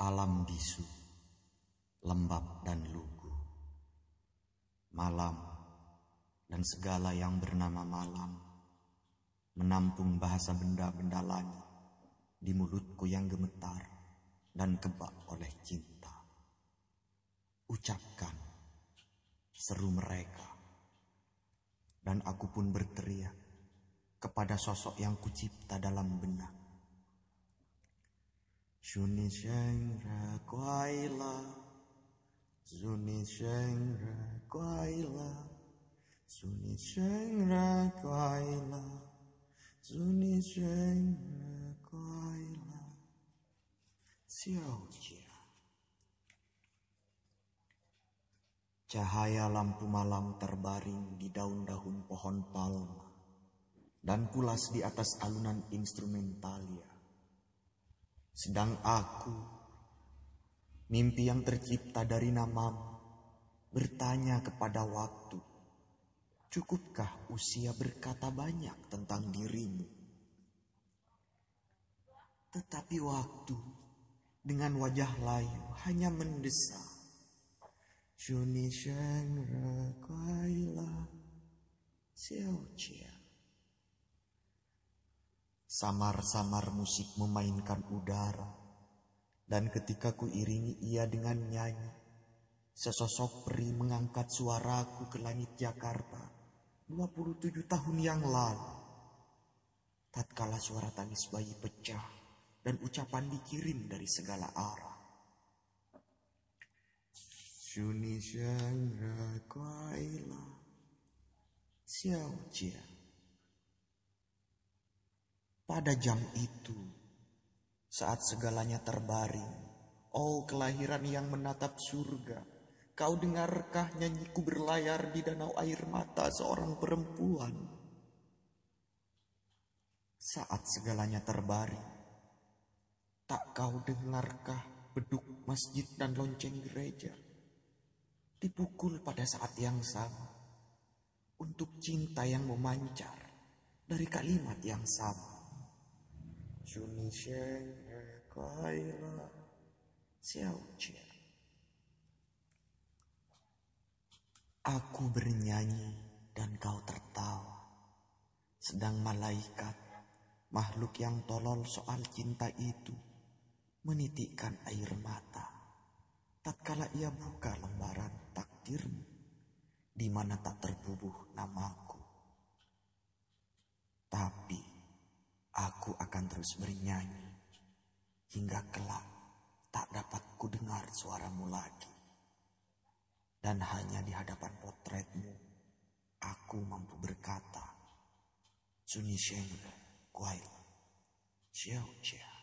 Alam bisu, lembab dan lugu. Malam dan segala yang bernama malam menampung bahasa benda-benda langit di mulutku yang gemetar dan kebak oleh cinta. Ucapkan seru mereka dan aku pun berteriak kepada sosok yang kucipta dalam benak. Shuni sheng ra quay la Zuni sheng ra quay la Zuni sheng ra Zuni sheng ra la Cahaya lampu malam terbaring di daun-daun pohon palma. Dan pulas di atas alunan instrumentalia sedang aku, mimpi yang tercipta dari namamu, bertanya kepada waktu, cukupkah usia berkata banyak tentang dirimu? Tetapi waktu dengan wajah layu hanya mendesak. Juni Sheng Kaila Xiao Chia Samar-samar musik memainkan udara. Dan ketika ku iringi ia dengan nyanyi, sesosok peri mengangkat suaraku ke langit Jakarta 27 tahun yang lalu. Tatkala suara tangis bayi pecah dan ucapan dikirim dari segala arah. Shang Ra Xiao Jia pada jam itu, saat segalanya terbaring, oh kelahiran yang menatap surga, kau dengarkah nyanyiku berlayar di danau air mata seorang perempuan? Saat segalanya terbaring, tak kau dengarkah beduk masjid dan lonceng gereja? Dipukul pada saat yang sama, untuk cinta yang memancar dari kalimat yang sama. Aku bernyanyi dan kau tertawa. Sedang malaikat, makhluk yang tolol soal cinta itu, menitikkan air mata. Tatkala ia buka lembaran takdirmu, di mana tak terbubuh namaku. Tapi aku akan terus bernyanyi hingga kelak tak dapat ku dengar suaramu lagi. Dan hanya di hadapan potretmu, aku mampu berkata, Sunyi Sheng Kuai Xiao Jia.